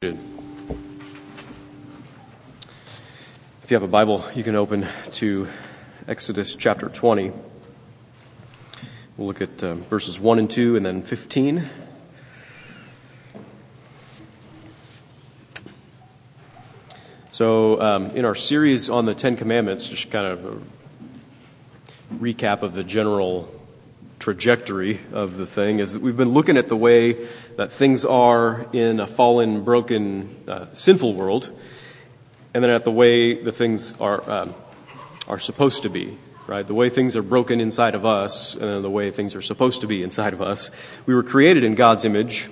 If you have a Bible, you can open to Exodus chapter 20. We'll look at um, verses 1 and 2 and then 15. So, um, in our series on the Ten Commandments, just kind of a recap of the general trajectory of the thing is that we've been looking at the way that things are in a fallen, broken, uh, sinful world, and then at the way the things are um, are supposed to be. Right, the way things are broken inside of us, and the way things are supposed to be inside of us. We were created in God's image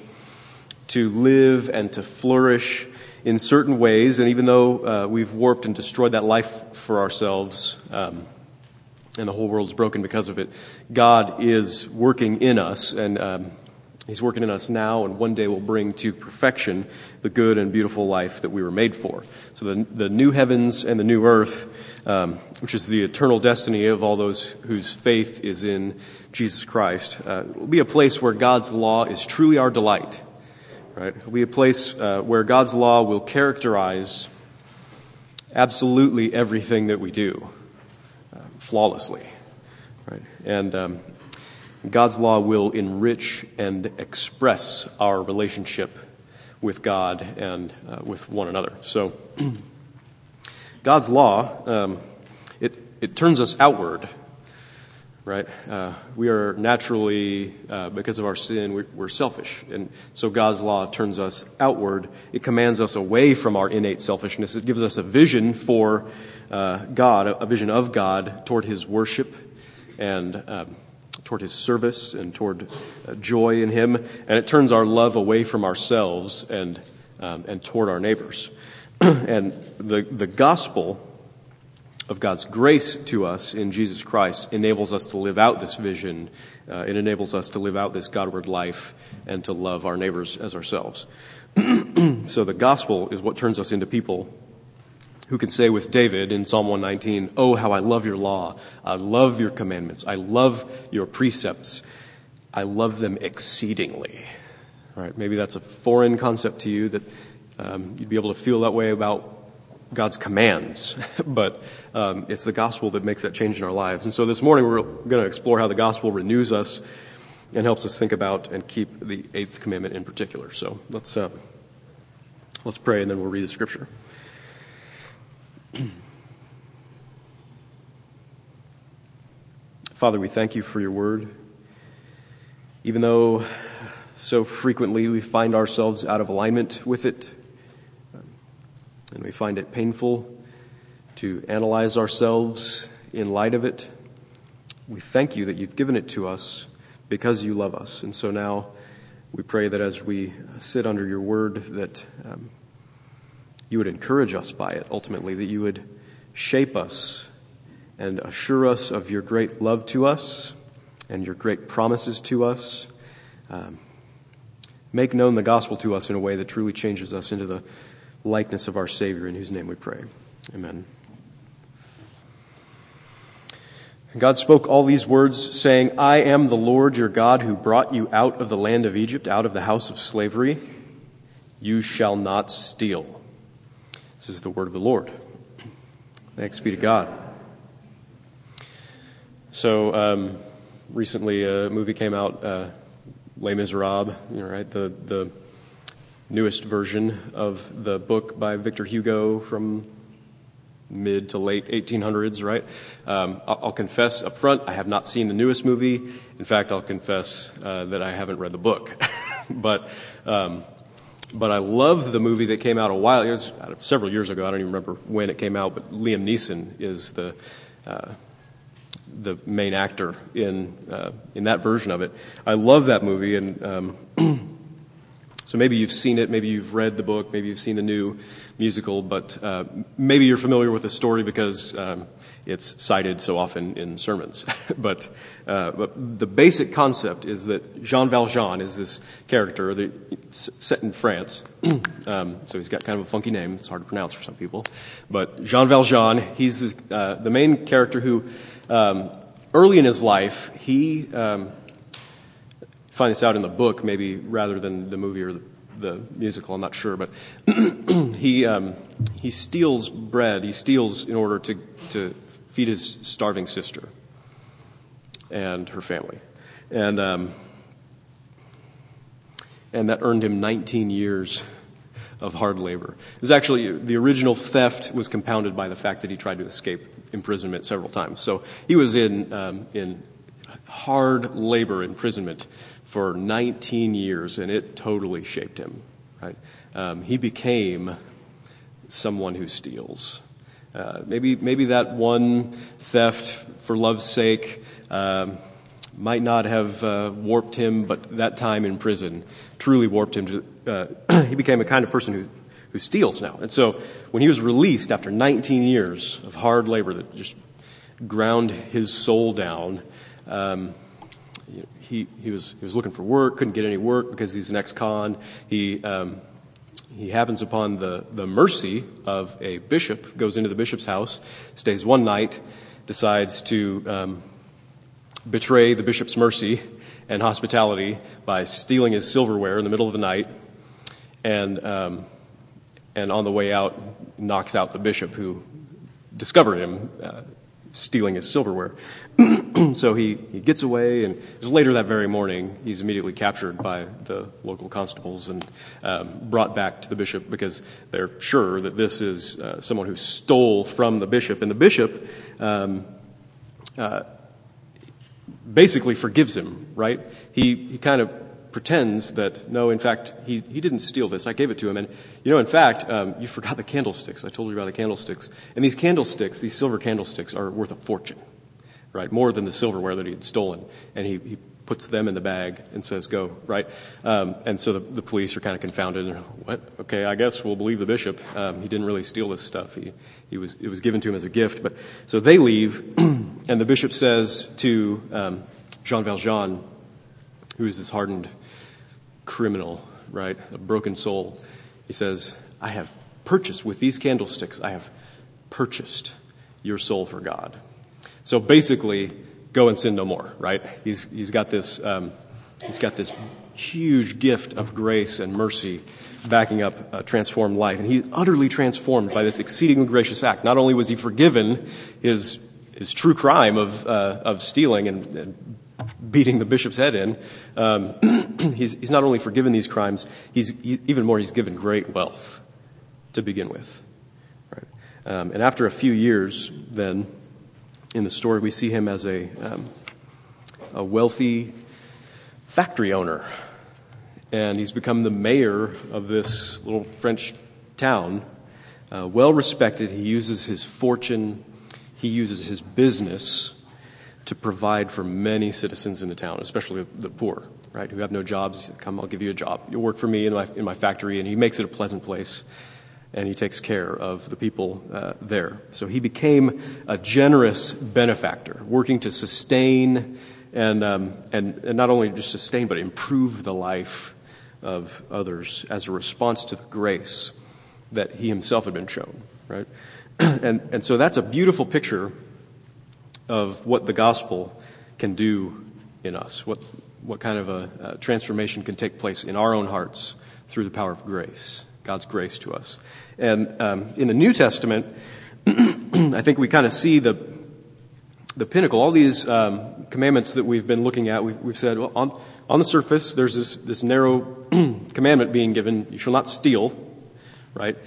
to live and to flourish in certain ways, and even though uh, we've warped and destroyed that life for ourselves. Um, and the whole world's broken because of it. God is working in us, and um, He's working in us now, and one day will bring to perfection the good and beautiful life that we were made for. So, the, the new heavens and the new earth, um, which is the eternal destiny of all those whose faith is in Jesus Christ, uh, will be a place where God's law is truly our delight. Right? It will be a place uh, where God's law will characterize absolutely everything that we do flawlessly. Right? And um, God's law will enrich and express our relationship with God and uh, with one another. So, God's law, um, it, it turns us outward, right? Uh, we are naturally, uh, because of our sin, we're, we're, selfish. And so God's law turns us outward. It commands us away from our innate selfishness. It gives us a vision for uh, God, a vision of God toward his worship and um, toward his service and toward uh, joy in him. And it turns our love away from ourselves and, um, and toward our neighbors. and the, the gospel of God's grace to us in Jesus Christ enables us to live out this vision. Uh, it enables us to live out this Godward life and to love our neighbors as ourselves. so the gospel is what turns us into people who can say with David in Psalm 119, Oh, how I love your law. I love your commandments. I love your precepts. I love them exceedingly. All right, maybe that's a foreign concept to you that um, you'd be able to feel that way about God's commands, but um, it's the gospel that makes that change in our lives. And so this morning we're going to explore how the gospel renews us and helps us think about and keep the eighth commandment in particular. So let's uh, let's pray and then we'll read the scripture. Father, we thank you for your word. Even though so frequently we find ourselves out of alignment with it, and we find it painful to analyze ourselves in light of it, we thank you that you've given it to us because you love us. And so now we pray that as we sit under your word, that um, you would encourage us by it ultimately, that you would shape us and assure us of your great love to us and your great promises to us. Um, make known the gospel to us in a way that truly changes us into the likeness of our Savior, in whose name we pray. Amen. God spoke all these words, saying, I am the Lord your God who brought you out of the land of Egypt, out of the house of slavery. You shall not steal. This is the word of the Lord. Thanks be to God. So, um, recently a movie came out, uh, Les Miserables, right? The, the newest version of the book by Victor Hugo from mid to late 1800s, right? Um, I'll, I'll, confess up front, I have not seen the newest movie. In fact, I'll confess uh, that I haven't read the book. but um, but I love the movie that came out a while. It was several years ago. I don't even remember when it came out. But Liam Neeson is the uh, the main actor in uh, in that version of it. I love that movie, and um, so maybe you've seen it, maybe you've read the book, maybe you've seen the new musical, but uh, maybe you're familiar with the story because um, it's cited so often in sermons. but, uh, but the basic concept is that Jean Valjean is this character that, set in France. um, so he's got kind of a funky name. It's hard to pronounce for some people. But Jean Valjean, he's uh, the main character who, um, early in his life, he um, find this out in the book maybe rather than the movie or the the musical, I'm not sure, but he, um, he steals bread. He steals in order to, to feed his starving sister and her family. And, um, and that earned him 19 years of hard labor. It was actually the original theft was compounded by the fact that he tried to escape imprisonment several times. So he was in, um, in hard labor imprisonment for 19 years, and it totally shaped him. Right? Um, he became someone who steals. Uh, maybe, maybe that one theft, for love's sake, um, might not have uh, warped him, but that time in prison truly warped him to. Uh, he became a kind of person who, who steals now. And so when he was released after 19 years of hard labor that just ground his soul down, um, he, he, was, he was looking for work, couldn't get any work because he's an ex con. He, um, he happens upon the, the mercy of a bishop, goes into the bishop's house, stays one night, decides to um, betray the bishop's mercy and hospitality by stealing his silverware in the middle of the night, and, um, and on the way out, knocks out the bishop who discovered him uh, stealing his silverware. so he, he gets away, and later that very morning, he's immediately captured by the local constables and um, brought back to the bishop because they're sure that this is uh, someone who stole from the bishop. And the bishop um, uh, basically forgives him, right? He, he kind of pretends that, no, in fact, he, he didn't steal this. I gave it to him. And, you know, in fact, um, you forgot the candlesticks. I told you about the candlesticks. And these candlesticks, these silver candlesticks, are worth a fortune, right? More than the silverware that he had stolen. And he, he puts them in the bag and says, go, right? Um, and so the, the, police are kind of confounded. What? Okay, I guess we'll believe the bishop. Um, he didn't really steal this stuff. He, he was, it was given to him as a gift. But so they leave, and the bishop says to um, Jean Valjean, who is this hardened criminal, right? A broken soul. He says, I have purchased, with these candlesticks, I have purchased your soul for God. So basically, go and sin no more, right? He's, he's got this, um, he's got this huge gift of grace and mercy backing up a transformed life. And he's utterly transformed by this exceedingly gracious act. Not only was he forgiven his, his true crime of, uh, of stealing and, and beating the bishop's head in. Um, he's, he's not only forgiven these crimes, he's he, even more, he's given great wealth to begin with. Right? Um, and after a few years, then, in the story, we see him as a, um, a wealthy factory owner. And he's become the mayor of this little French town. Uh, well respected. He uses his fortune, he uses his business to provide for many citizens in the town, especially the poor, right, who have no jobs. Come, I'll give you a job. You'll work for me in my, in my factory. And he makes it a pleasant place. And he takes care of the people uh, there. So he became a generous benefactor, working to sustain and, um, and, and not only just sustain, but improve the life of others as a response to the grace that he himself had been shown, right? and, and so that's a beautiful picture of what the gospel can do in us, what, what kind of a, a transformation can take place in our own hearts through the power of grace, God's grace to us. And um, in the New Testament, I think we kind of see the, the pinnacle. All these um, commandments that we've been looking at, we've, we've said, well, on, on the surface, there's this, this narrow commandment being given you shall not steal, right?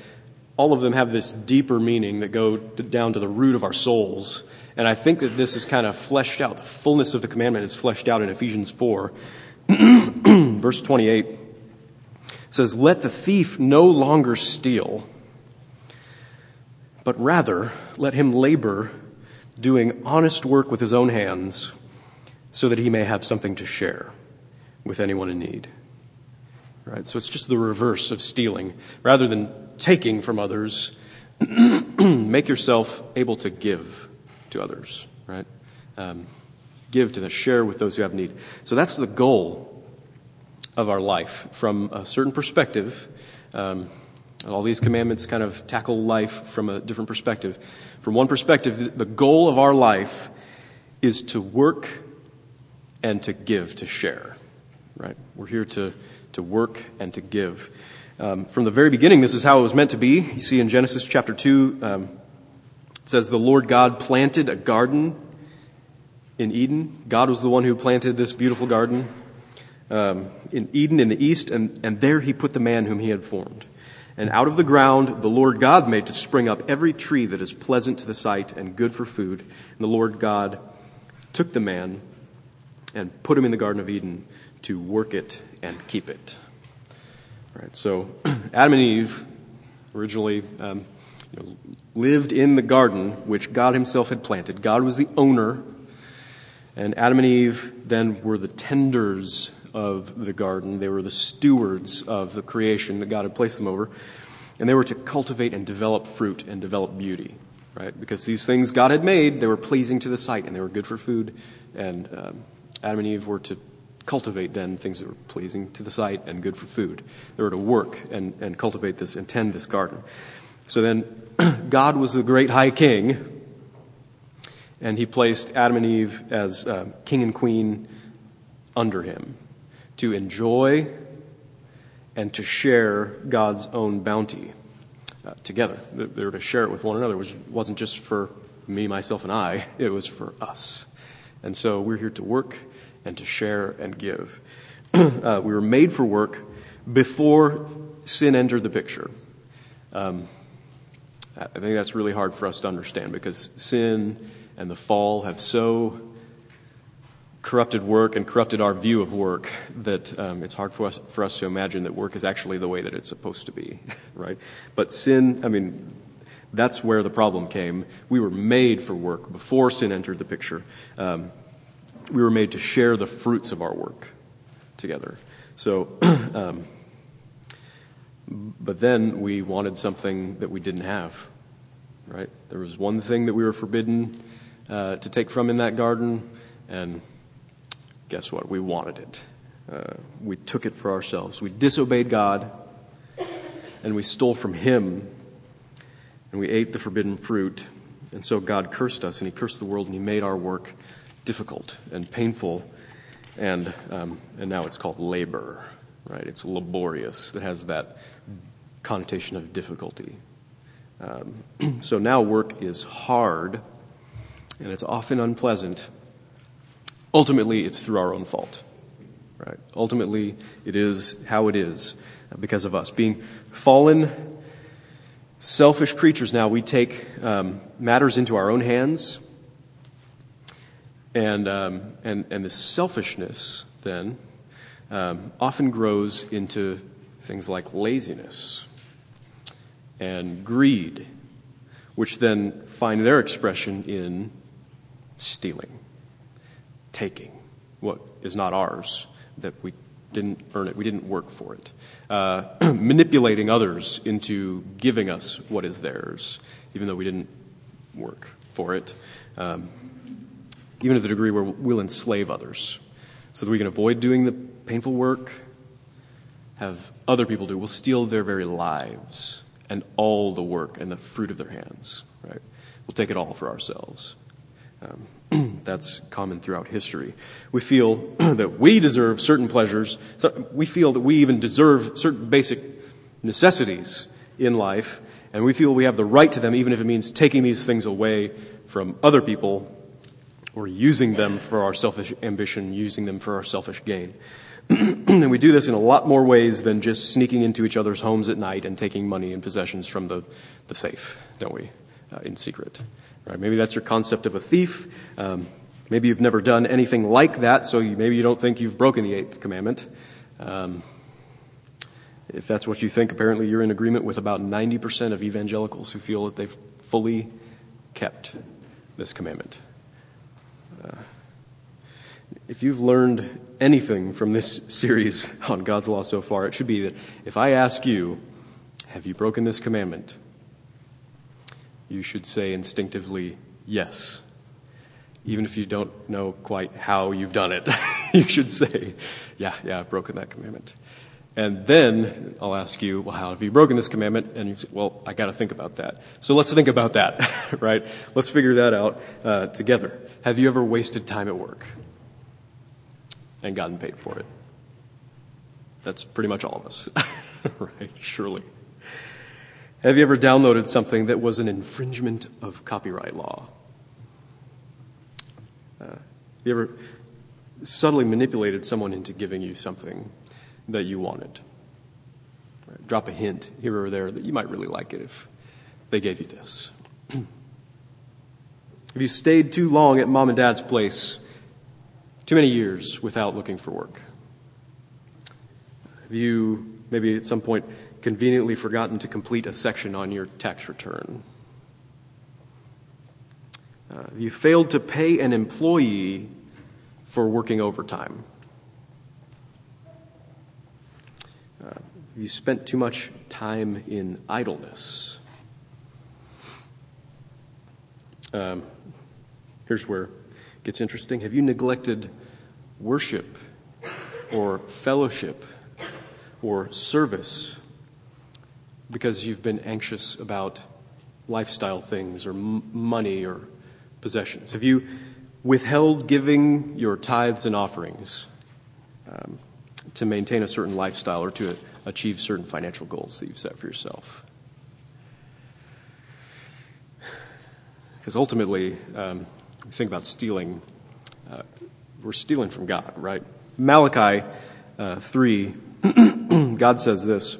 All of them have this deeper meaning that go down to the root of our souls and I think that this is kind of fleshed out. The fullness of the commandment is fleshed out in Ephesians 4. Verse 28 says, Let the thief no longer steal, but rather let him labor, doing honest work with his own hands, so that he may have something to share with anyone in need. Right? So it's just the reverse of stealing. Rather than taking from others, make yourself able to give to others, right? Um, give to the share with those who have need. So that's the goal of our life from a certain perspective. Um, all these commandments kind of tackle life from a different perspective. From one perspective, the goal of our life is to work and to give, to share. Right? We're here to, to work and to give. Um, from the very beginning, this is how it was meant to be. You see in Genesis chapter 2, um, it says, The Lord God planted a garden in Eden. God was the one who planted this beautiful garden um, in Eden in the east, and, and there he put the man whom he had formed. And out of the ground the Lord God made to spring up every tree that is pleasant to the sight and good for food. And the Lord God took the man and put him in the Garden of Eden to work it and keep it. Right, so Adam and Eve originally um, you know, lived in the garden which God Himself had planted. God was the owner, and Adam and Eve then were the tenders of the garden. They were the stewards of the creation that God had placed them over, and they were to cultivate and develop fruit and develop beauty. Right, because these things God had made, they were pleasing to the sight and they were good for food, and um, Adam and Eve were to cultivate then things that were pleasing to the sight and good for food. They were to work and, and cultivate this and tend this garden. So then God was the great high king, and he placed Adam and Eve as uh, king and queen under him to enjoy and to share God's own bounty uh, together. They were to share it with one another, which wasn't just for me, myself, and I, it was for us. And so we're here to work and to share and give. uh, we were made for work before sin entered the picture. Um, I think that's really hard for us to understand because sin and the fall have so corrupted work and corrupted our view of work that um, it's hard for us, for us to imagine that work is actually the way that it's supposed to be, right? But sin, I mean, that's where the problem came. We were made for work before sin entered the picture. Um, we were made to share the fruits of our work together. So, um, but then we wanted something that we didn't have, right? There was one thing that we were forbidden uh, to take from in that garden, and guess what? We wanted it. Uh, we took it for ourselves. We disobeyed God, and we stole from Him, and we ate the forbidden fruit. And so God cursed us, and He cursed the world, and He made our work difficult and painful, and, um, and now it's called labor, right? It's laborious. It has that connotation of difficulty. Um, so now work is hard, and it's often unpleasant. Ultimately, it's through our own fault, right? Ultimately, it is how it is because of us. Being fallen, selfish creatures now, we take um, matters into our own hands and, um, and, and the selfishness then um, often grows into things like laziness and greed, which then find their expression in stealing, taking what is not ours, that we didn't earn it, we didn't work for it, uh, manipulating others into giving us what is theirs, even though we didn't work for it. Um, even to the degree where we'll enslave others so that we can avoid doing the painful work, have other people do. We'll steal their very lives and all the work and the fruit of their hands, right? We'll take it all for ourselves. Um, that's common throughout history. We feel that we deserve certain pleasures. We feel that we even deserve certain basic necessities in life, and we feel we have the right to them, even if it means taking these things away from other people or using them for our selfish ambition, using them for our selfish gain. and we do this in a lot more ways than just sneaking into each other's homes at night and taking money and possessions from the, the safe, don't we, uh, in secret. Right? Maybe that's your concept of a thief. Um, maybe you've never done anything like that, so you, maybe you don't think you've broken the eighth commandment. Um, if that's what you think, apparently you're in agreement with about 90% of evangelicals who feel that they've fully kept this commandment. Uh, if you've learned anything from this series on God's law so far, it should be that if I ask you, have you broken this commandment? You should say instinctively, yes. Even if you don't know quite how you've done it, you should say, yeah, yeah, I've broken that commandment. And then I'll ask you, well, how have you broken this commandment? And you say, well, I got to think about that. So let's think about that, right? Let's figure that out uh, together. Have you ever wasted time at work and gotten paid for it? That's pretty much all of us, right? Surely. Have you ever downloaded something that was an infringement of copyright law? Uh, have you ever subtly manipulated someone into giving you something that you wanted? Drop a hint here or there that you might really like it if they gave you this. Have you stayed too long at mom and dad's place, too many years without looking for work? Have you maybe at some point conveniently forgotten to complete a section on your tax return? Uh, you failed to pay an employee for working overtime. Uh, you spent too much time in idleness. Um, here's where it gets interesting. Have you neglected worship or fellowship or service because you've been anxious about lifestyle things or m- money or possessions? Have you withheld giving your tithes and offerings um, to maintain a certain lifestyle or to achieve certain financial goals that you've set for yourself? Because ultimately, um, think about stealing. Uh, we're stealing from God, right? Malachi uh, 3 God says this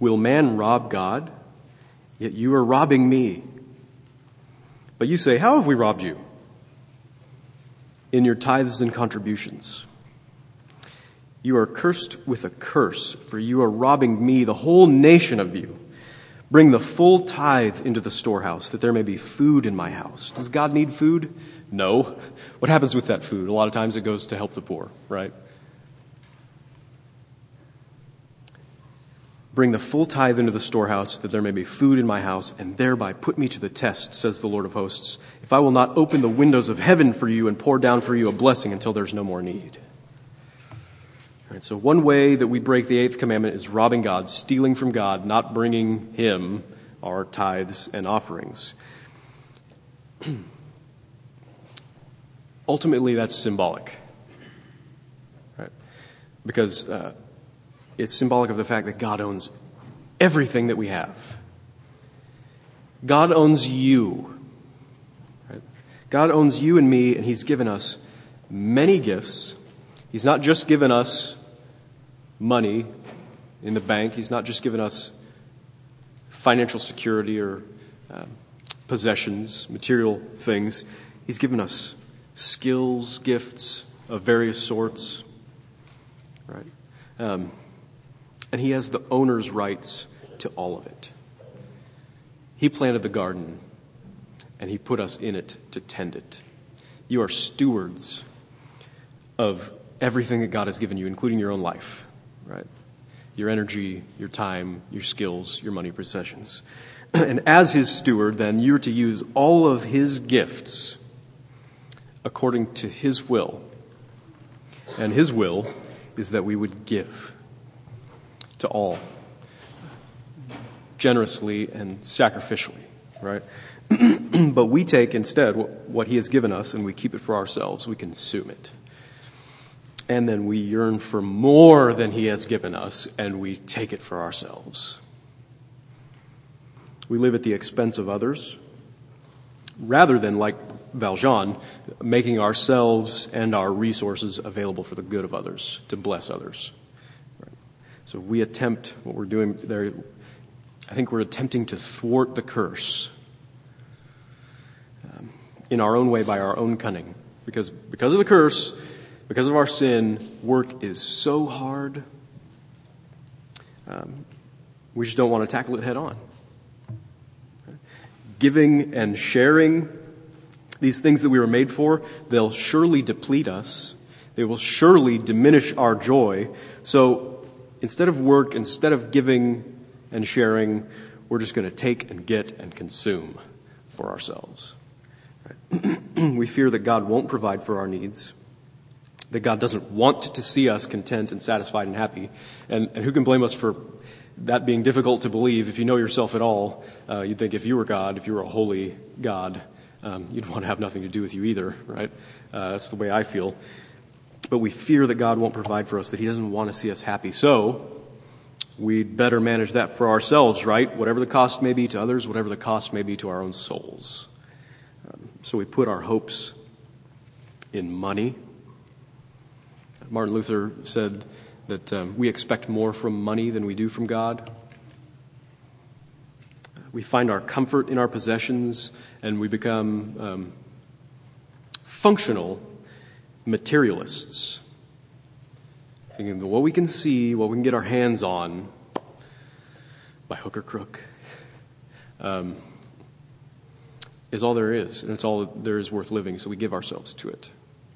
Will man rob God? Yet you are robbing me. But you say, How have we robbed you? In your tithes and contributions. You are cursed with a curse, for you are robbing me, the whole nation of you. Bring the full tithe into the storehouse, that there may be food in my house. Does God need food? No. What happens with that food? A lot of times it goes to help the poor, right? Bring the full tithe into the storehouse, that there may be food in my house, and thereby put me to the test, says the Lord of hosts, if I will not open the windows of heaven for you and pour down for you a blessing until there's no more need. All right, so, one way that we break the eighth commandment is robbing God, stealing from God, not bringing Him our tithes and offerings. Ultimately, that's symbolic. Right? Because uh, it's symbolic of the fact that God owns everything that we have. God owns you. Right? God owns you and me, and He's given us many gifts. He's not just given us money in the bank, He's not just given us financial security or um, possessions, material things. He's given us skills, gifts of various sorts. Right? Um, and he has the owner's rights to all of it. He planted the garden, and he put us in it to tend it. You are stewards of everything that God has given you, including your own life, right? Your energy, your time, your skills, your money, possessions. and as his steward, then, you're to use all of his gifts according to his will. And his will is that we would give to all generously and sacrificially, right? but we take instead what He has given us and we keep it for ourselves. We consume it. And then we yearn for more than He has given us and we take it for ourselves. We live at the expense of others rather than, like Valjean, making ourselves and our resources available for the good of others, to bless others. So we attempt what we're doing there. I think we're attempting to thwart the curse um, in our own way by our own cunning. Because, because of the curse, because of our sin, work is so hard. Um, we just don't want to tackle it head on. Giving and sharing these things that we were made for, they'll surely deplete us. They will surely diminish our joy. So instead of work, instead of giving and sharing, we're just going to take and get and consume for ourselves. Right? we fear that God won't provide for our needs, that God doesn't want to see us content and satisfied and happy. And, and who can blame us for that being difficult to believe? If you know yourself at all, uh, you'd think if you were God, if you were a holy God, um, you'd want to have nothing to do with you either, right? Uh, that's the way I feel. But we fear that God won't provide for us, that He doesn't want to see us happy. So, we'd better manage that for ourselves, right? Whatever the cost may be to others, whatever the cost may be to our own souls. Um, so we put our hopes in money. Martin Luther said that um, we expect more from money than we do from God. We find our comfort in our possessions and we become um, functional materialists. Thinking that what we can see, what we can get our hands on by hook or crook, um, is all there is, and it's all there is worth living, so we give ourselves to it.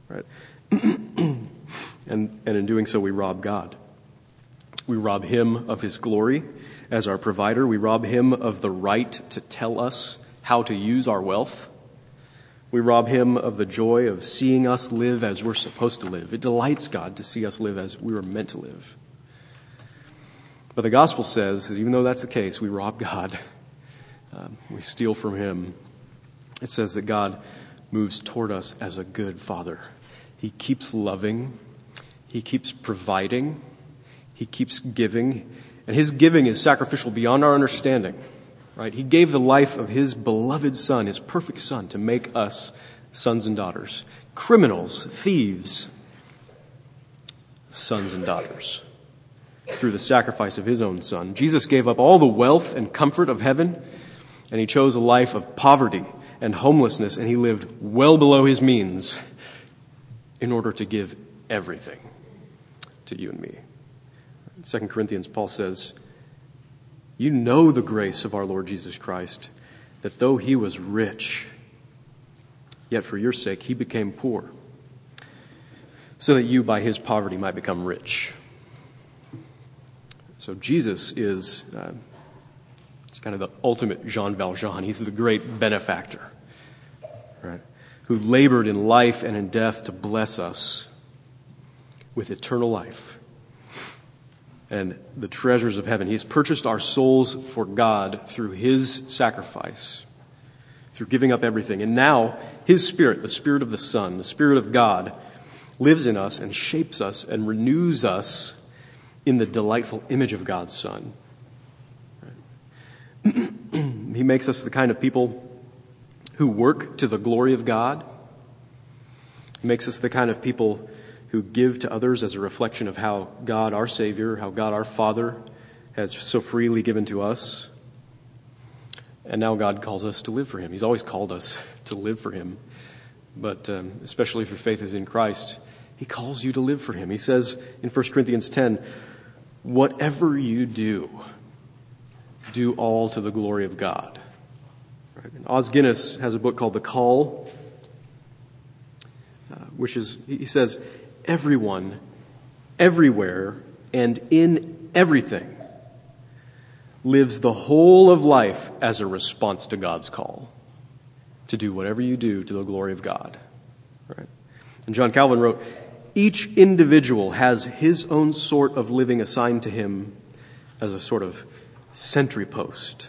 Right? and, and in doing so, we rob God. We rob Him of His glory as our provider. We rob Him of the right to tell us how to use our wealth. We rob him of the joy of seeing us live as we're supposed to live. It delights God to see us live as we were meant to live. But the gospel says that even though that's the case, we rob God, um, we steal from him. It says that God moves toward us as a good father. He keeps loving, he keeps providing, he keeps giving, and his giving is sacrificial beyond our understanding. Right? He gave the life of his beloved son, his perfect son, to make us sons and daughters. Criminals, thieves, sons and daughters. Through the sacrifice of his own son. Jesus gave up all the wealth and comfort of heaven, and he chose a life of poverty and homelessness, and he lived well below his means in order to give everything to you and me. In 2 Corinthians, Paul says, you know the grace of our Lord Jesus Christ, that though he was rich, yet for your sake he became poor, so that you by his poverty might become rich. So Jesus is uh, it's kind of the ultimate Jean Valjean. He's the great benefactor, right? Who labored in life and in death to bless us with eternal life and the treasures of heaven. He's purchased our souls for God through His sacrifice, through giving up everything. And now, His Spirit, the Spirit of the Son, the Spirit of God, lives in us and shapes us and renews us in the delightful image of God's Son. he makes us the kind of people who work to the glory of God. He makes us the kind of people who give to others as a reflection of how God, our Savior, how God, our Father, has so freely given to us. And now God calls us to live for Him. He's always called us to live for Him. But um, especially if your faith is in Christ, He calls you to live for Him. He says in 1 Corinthians 10, Whatever you do, do all to the glory of God. Right? Os Guinness has a book called The Call, uh, which is, he says, everyone, everywhere, and in everything lives the whole of life as a response to God's call to do whatever you do to the glory of God. Right? And John Calvin wrote, each individual has his own sort of living assigned to him as a sort of sentry post.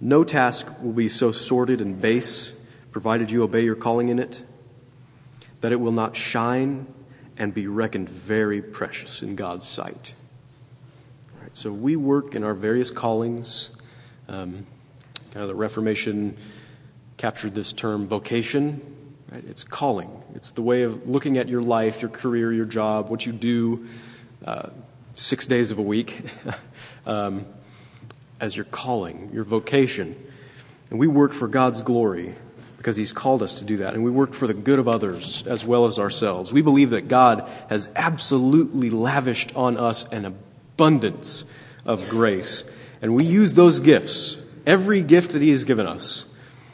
No task will be so sordid and base, provided you obey your calling in it, that it will not shine and be reckoned very precious in God's sight. Right, so we work in our various callings. Um, kind of the Reformation captured this term vocation. Right? It's calling. It's the way of looking at your life, your career, your job, what you do uh, six days of a week um, as your calling, your vocation. And we work for God's glory because He's called us to do that. And we work for the good of others as well as ourselves. We believe that God has absolutely lavished on us an abundance of grace. And we use those gifts, every gift that He has given us,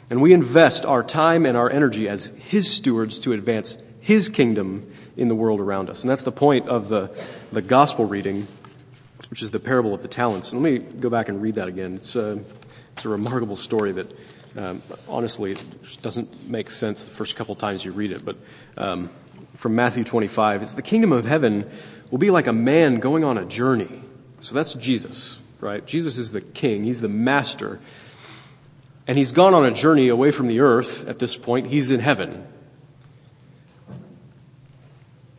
and we invest our time and our energy as His stewards to advance His kingdom in the world around us. And that's the point of the, the gospel reading, which is the parable of the talents. And let me go back and read that again. It's a, it's a remarkable story that honestly, it doesn't make sense the first couple times you read it, but um, from Matthew 25, it's the kingdom of heaven will be like a man going on a journey. So that's Jesus, right? Jesus is the king, he's the master. And he's gone on a journey away from the earth at this point. He's in heaven.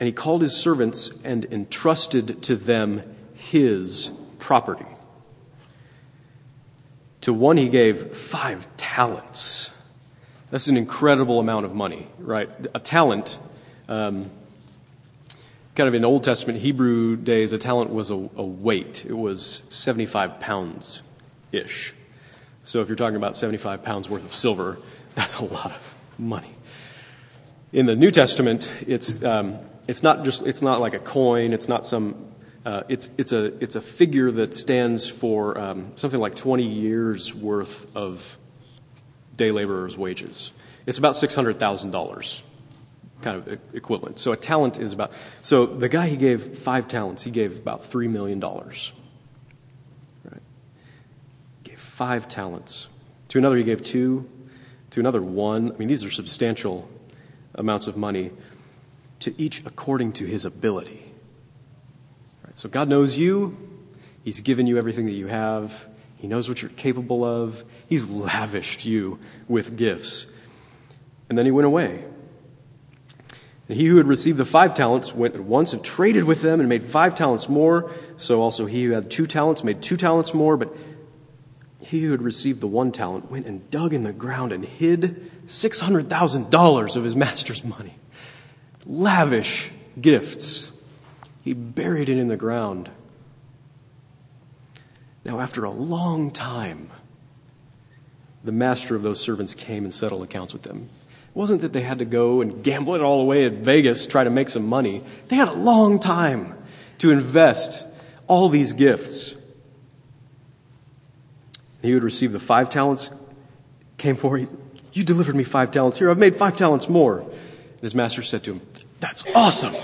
And he called his servants and entrusted to them his property. To one he gave five talents. That's an incredible amount of money, right? A talent, um, kind of in Old Testament Hebrew days, a talent was a, a weight. It was 75 pounds ish. So if you're talking about 75 pounds worth of silver, that's a lot of money. In the New Testament, it's, um, it's not just, it's not like a coin, it's not some it's, it's, a, it's a figure that stands for um, something like 20 years worth of day laborer's wages. It's about $600,000 kind of equivalent. So a talent is about, so the guy he gave five talents, he gave about $3 million. Right? Gave five talents. To another, he gave two. To another, one. I mean, these are substantial amounts of money. To each according to his ability. So God knows you. He's given you everything that you have. He knows what you're capable of. He's lavished you with gifts. And then he went away. And he who had received the five talents went at once and traded with them and made five talents more. So also he who had two talents made two talents more. But he who had received the one talent went and dug in the ground and hid $600,000 of his master's money. Lavish gifts. He buried it in the ground. Now, after a long time, the master of those servants came and settled accounts with them. It wasn't that they had to go and gamble it all away at Vegas, try to make some money. They had a long time to invest all these gifts. He would receive the five talents, came forward. You delivered me five talents. Here, I've made five talents more. And his master said to him, That's awesome.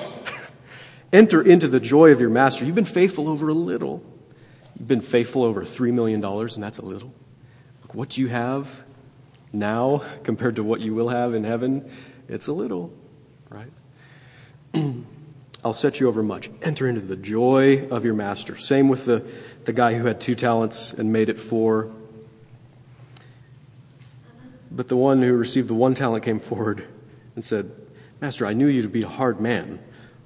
Enter into the joy of your master. You've been faithful over a little. You've been faithful over $3 million, and that's a little. Look, what you have now compared to what you will have in heaven, it's a little, right? I'll set you over much. Enter into the joy of your master. Same with the, the guy who had two talents and made it four. But the one who received the one talent came forward and said, Master, I knew you to be a hard man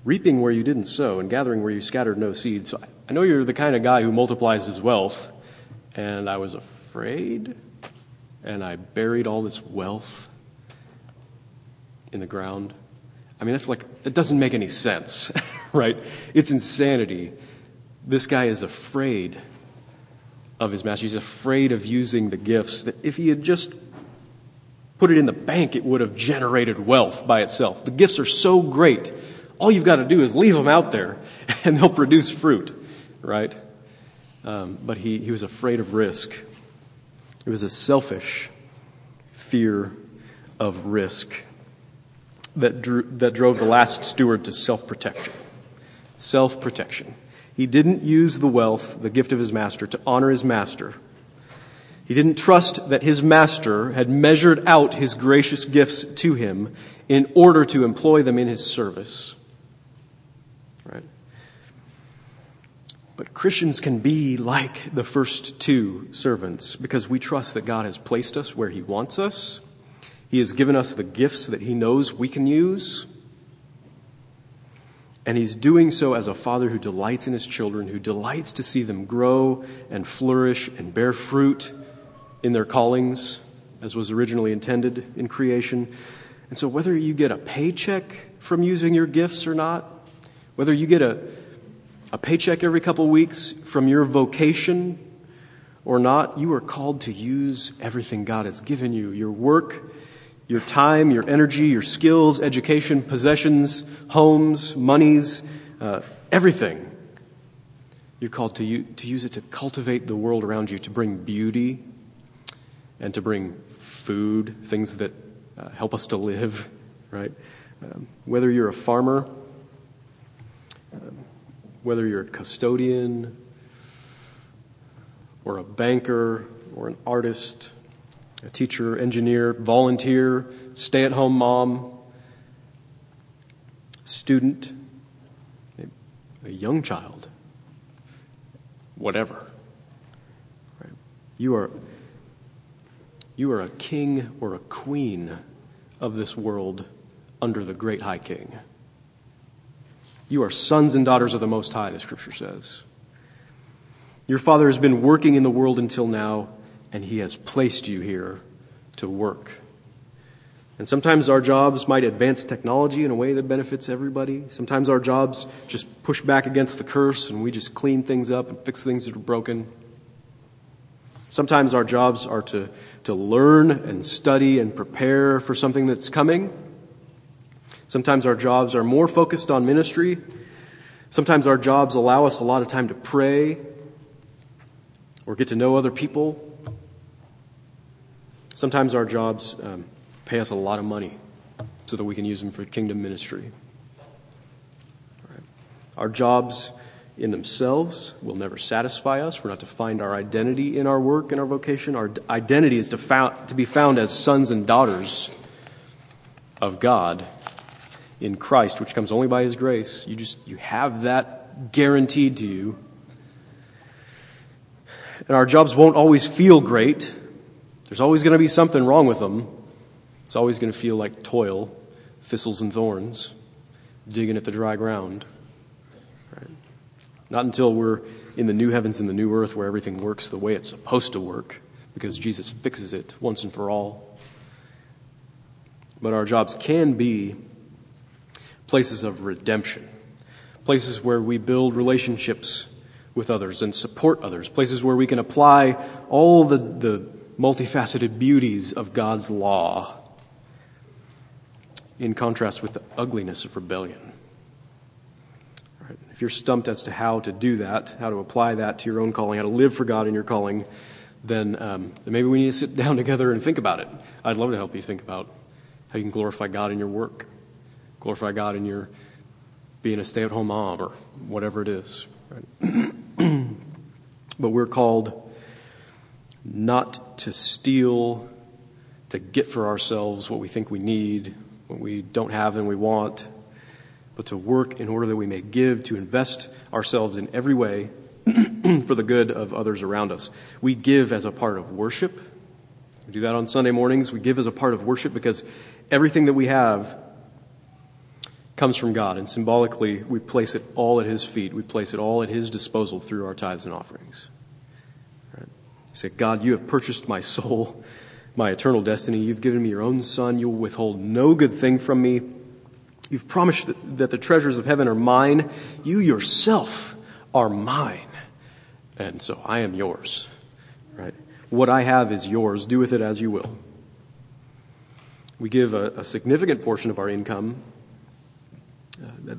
reaping where you didn't sow and gathering where you scattered no seed. So I know you're the kind of guy who multiplies his wealth, and I was afraid, and I buried all this wealth in the ground. I mean, that's like, it doesn't make any sense, right? It's insanity. This guy is afraid of his master. He's afraid of using the gifts that if he had just put it in the bank, it would have generated wealth by itself. The gifts are so great all you've got to do is leave them out there and they'll produce fruit, right? Um, but he, he was afraid of risk. It was a selfish fear of risk that, drew, that drove the last steward to self protection. Self protection. He didn't use the wealth, the gift of his master, to honor his master. He didn't trust that his master had measured out his gracious gifts to him in order to employ them in his service. Right? But Christians can be like the first two servants because we trust that God has placed us where He wants us. He has given us the gifts that He knows we can use. And He's doing so as a father who delights in His children, who delights to see them grow and flourish and bear fruit in their callings as was originally intended in creation. And so, whether you get a paycheck from using your gifts or not, whether you get a, a paycheck every couple weeks from your vocation or not, you are called to use everything God has given you your work, your time, your energy, your skills, education, possessions, homes, monies, uh, everything. You're called to, u- to use it to cultivate the world around you, to bring beauty and to bring food, things that uh, help us to live, right? Um, whether you're a farmer whether you're a custodian or a banker or an artist, a teacher, engineer, volunteer, stay at home mom, student, a young child, whatever. You, are, you are a king or a queen of this world under the great high king. You are sons and daughters of the Most High, the scripture says. Your Father has been working in the world until now, and He has placed you here to work. And sometimes our jobs might advance technology in a way that benefits everybody. Sometimes our jobs just push back against the curse and we just clean things up and fix things that are broken. Sometimes our jobs are to, to learn and study and prepare for something that's coming. Sometimes our jobs are more focused on ministry. Sometimes our jobs allow us a lot of time to pray or get to know other people. Sometimes our jobs um, pay us a lot of money so that we can use them for kingdom ministry. Right. Our jobs in themselves will never satisfy us. We're not to find our identity in our work and our vocation. Our identity is to, found, to be found as sons and daughters of God in Christ, which comes only by His grace. You just you have that guaranteed to you. And our jobs won't always feel great. There's always going to be something wrong with them. It's always going to feel like toil, thistles and thorns, digging at the dry ground. Right? Not until we're in the new heavens and the new earth where everything works the way it's supposed to work, because Jesus fixes it once and for all. But our jobs can be places of redemption, places where we build relationships with others and support others, places where we can apply all the, the multifaceted beauties of God's law in contrast with the ugliness of rebellion. If you're stumped as to how to do that, how to apply that to your own calling, how to live for God in your calling, then, um, then maybe we need to sit down together and think about it. I'd love to help you think about how you can glorify God in your work glorify God in your being a stay at home mom or whatever it is. Right? but we're called not to steal, to get for ourselves what we think we need, what we don't have and we want, but to work in order that we may give, to invest ourselves in every way for the good of others around us. We give as a part of worship. We do that on Sunday mornings. We give as a part of worship because everything that we have comes from God, and symbolically, we place it all at His feet. We place it all at His disposal through our tithes and offerings. Right? Say, God, you have purchased my soul, my eternal destiny. You've given me your own Son. You'll withhold no good thing from me. You've promised that, that the treasures of heaven are mine. You yourself are mine. And so I am yours. Right? What I have is yours. Do with it as you will. We give a, a significant portion of our income that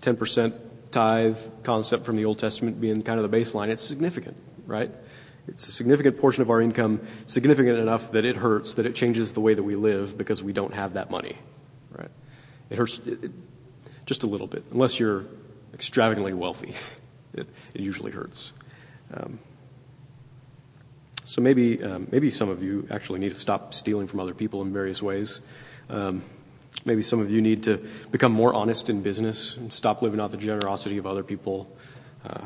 10% tithe concept from the Old Testament being kind of the baseline, it's significant, right? It's a significant portion of our income, significant enough that it hurts, that it changes the way that we live because we don't have that money, right? It hurts it, it, just a little bit, unless you're extravagantly wealthy. it, it usually hurts. Um, so maybe, um, maybe some of you actually need to stop stealing from other people in various ways. Um, Maybe some of you need to become more honest in business and stop living out the generosity of other people. Uh,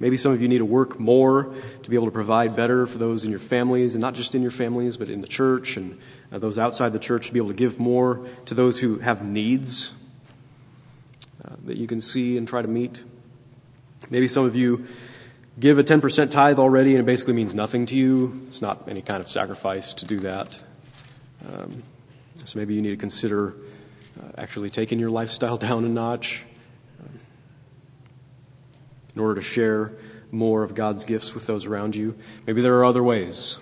maybe some of you need to work more to be able to provide better for those in your families, and not just in your families, but in the church and uh, those outside the church, to be able to give more to those who have needs uh, that you can see and try to meet. Maybe some of you give a 10% tithe already, and it basically means nothing to you. It's not any kind of sacrifice to do that. Um, so maybe you need to consider uh, actually taking your lifestyle down a notch um, in order to share more of God's gifts with those around you. Maybe there are other ways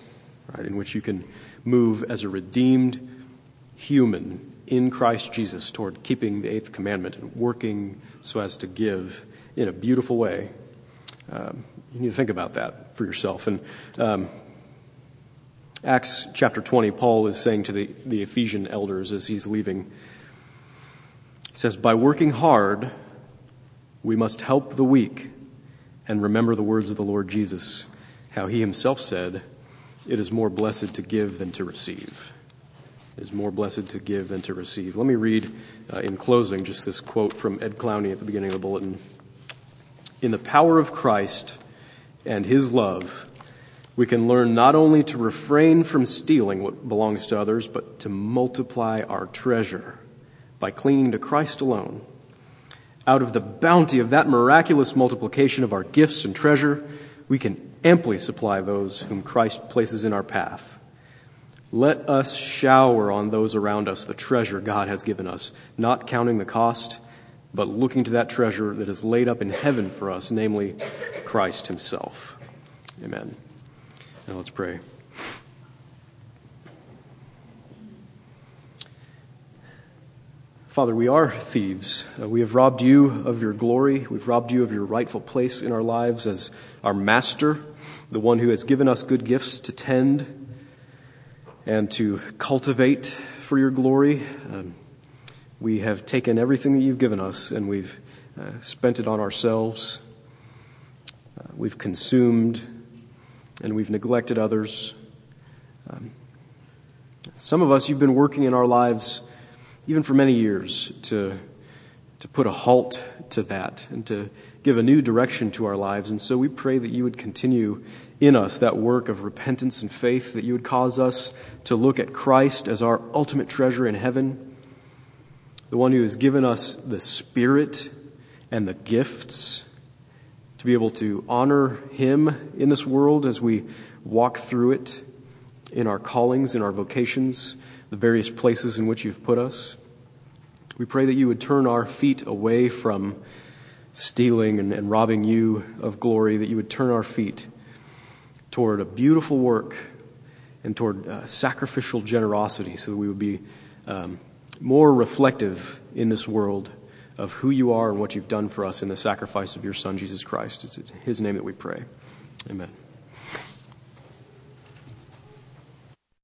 right, in which you can move as a redeemed human in Christ Jesus toward keeping the eighth commandment and working so as to give in a beautiful way. Um, you need to think about that for yourself. And um, Acts chapter 20, Paul is saying to the, the Ephesian elders as he's leaving, he says, By working hard, we must help the weak and remember the words of the Lord Jesus, how he himself said, It is more blessed to give than to receive. It is more blessed to give than to receive. Let me read uh, in closing just this quote from Ed Clowney at the beginning of the bulletin. In the power of Christ and his love, we can learn not only to refrain from stealing what belongs to others, but to multiply our treasure by clinging to Christ alone out of the bounty of that miraculous multiplication of our gifts and treasure, we can amply supply those whom Christ places in our path. Let us shower on those around us the treasure God has given us, not counting the cost, but looking to that treasure that is laid up in heaven for us, namely Christ Himself. Amen. Now let's pray. Father, we are thieves. Uh, we have robbed you of your glory. We've robbed you of your rightful place in our lives as our master, the one who has given us good gifts to tend and to cultivate for your glory. Um, we have taken everything that you've given us and we've uh, spent it on ourselves. Uh, we've consumed and we've neglected others. Um, some of us, you've been working in our lives even for many years, to, to put a halt to that and to give a new direction to our lives. And so we pray that you would continue in us that work of repentance and faith, that you would cause us to look at Christ as our ultimate treasure in heaven, the one who has given us the Spirit and the gifts to be able to honor Him in this world as we walk through it in our callings, in our vocations the various places in which you've put us. We pray that you would turn our feet away from stealing and, and robbing you of glory, that you would turn our feet toward a beautiful work and toward uh, sacrificial generosity so that we would be um, more reflective in this world of who you are and what you've done for us in the sacrifice of your Son, Jesus Christ. It's in His name that we pray. Amen.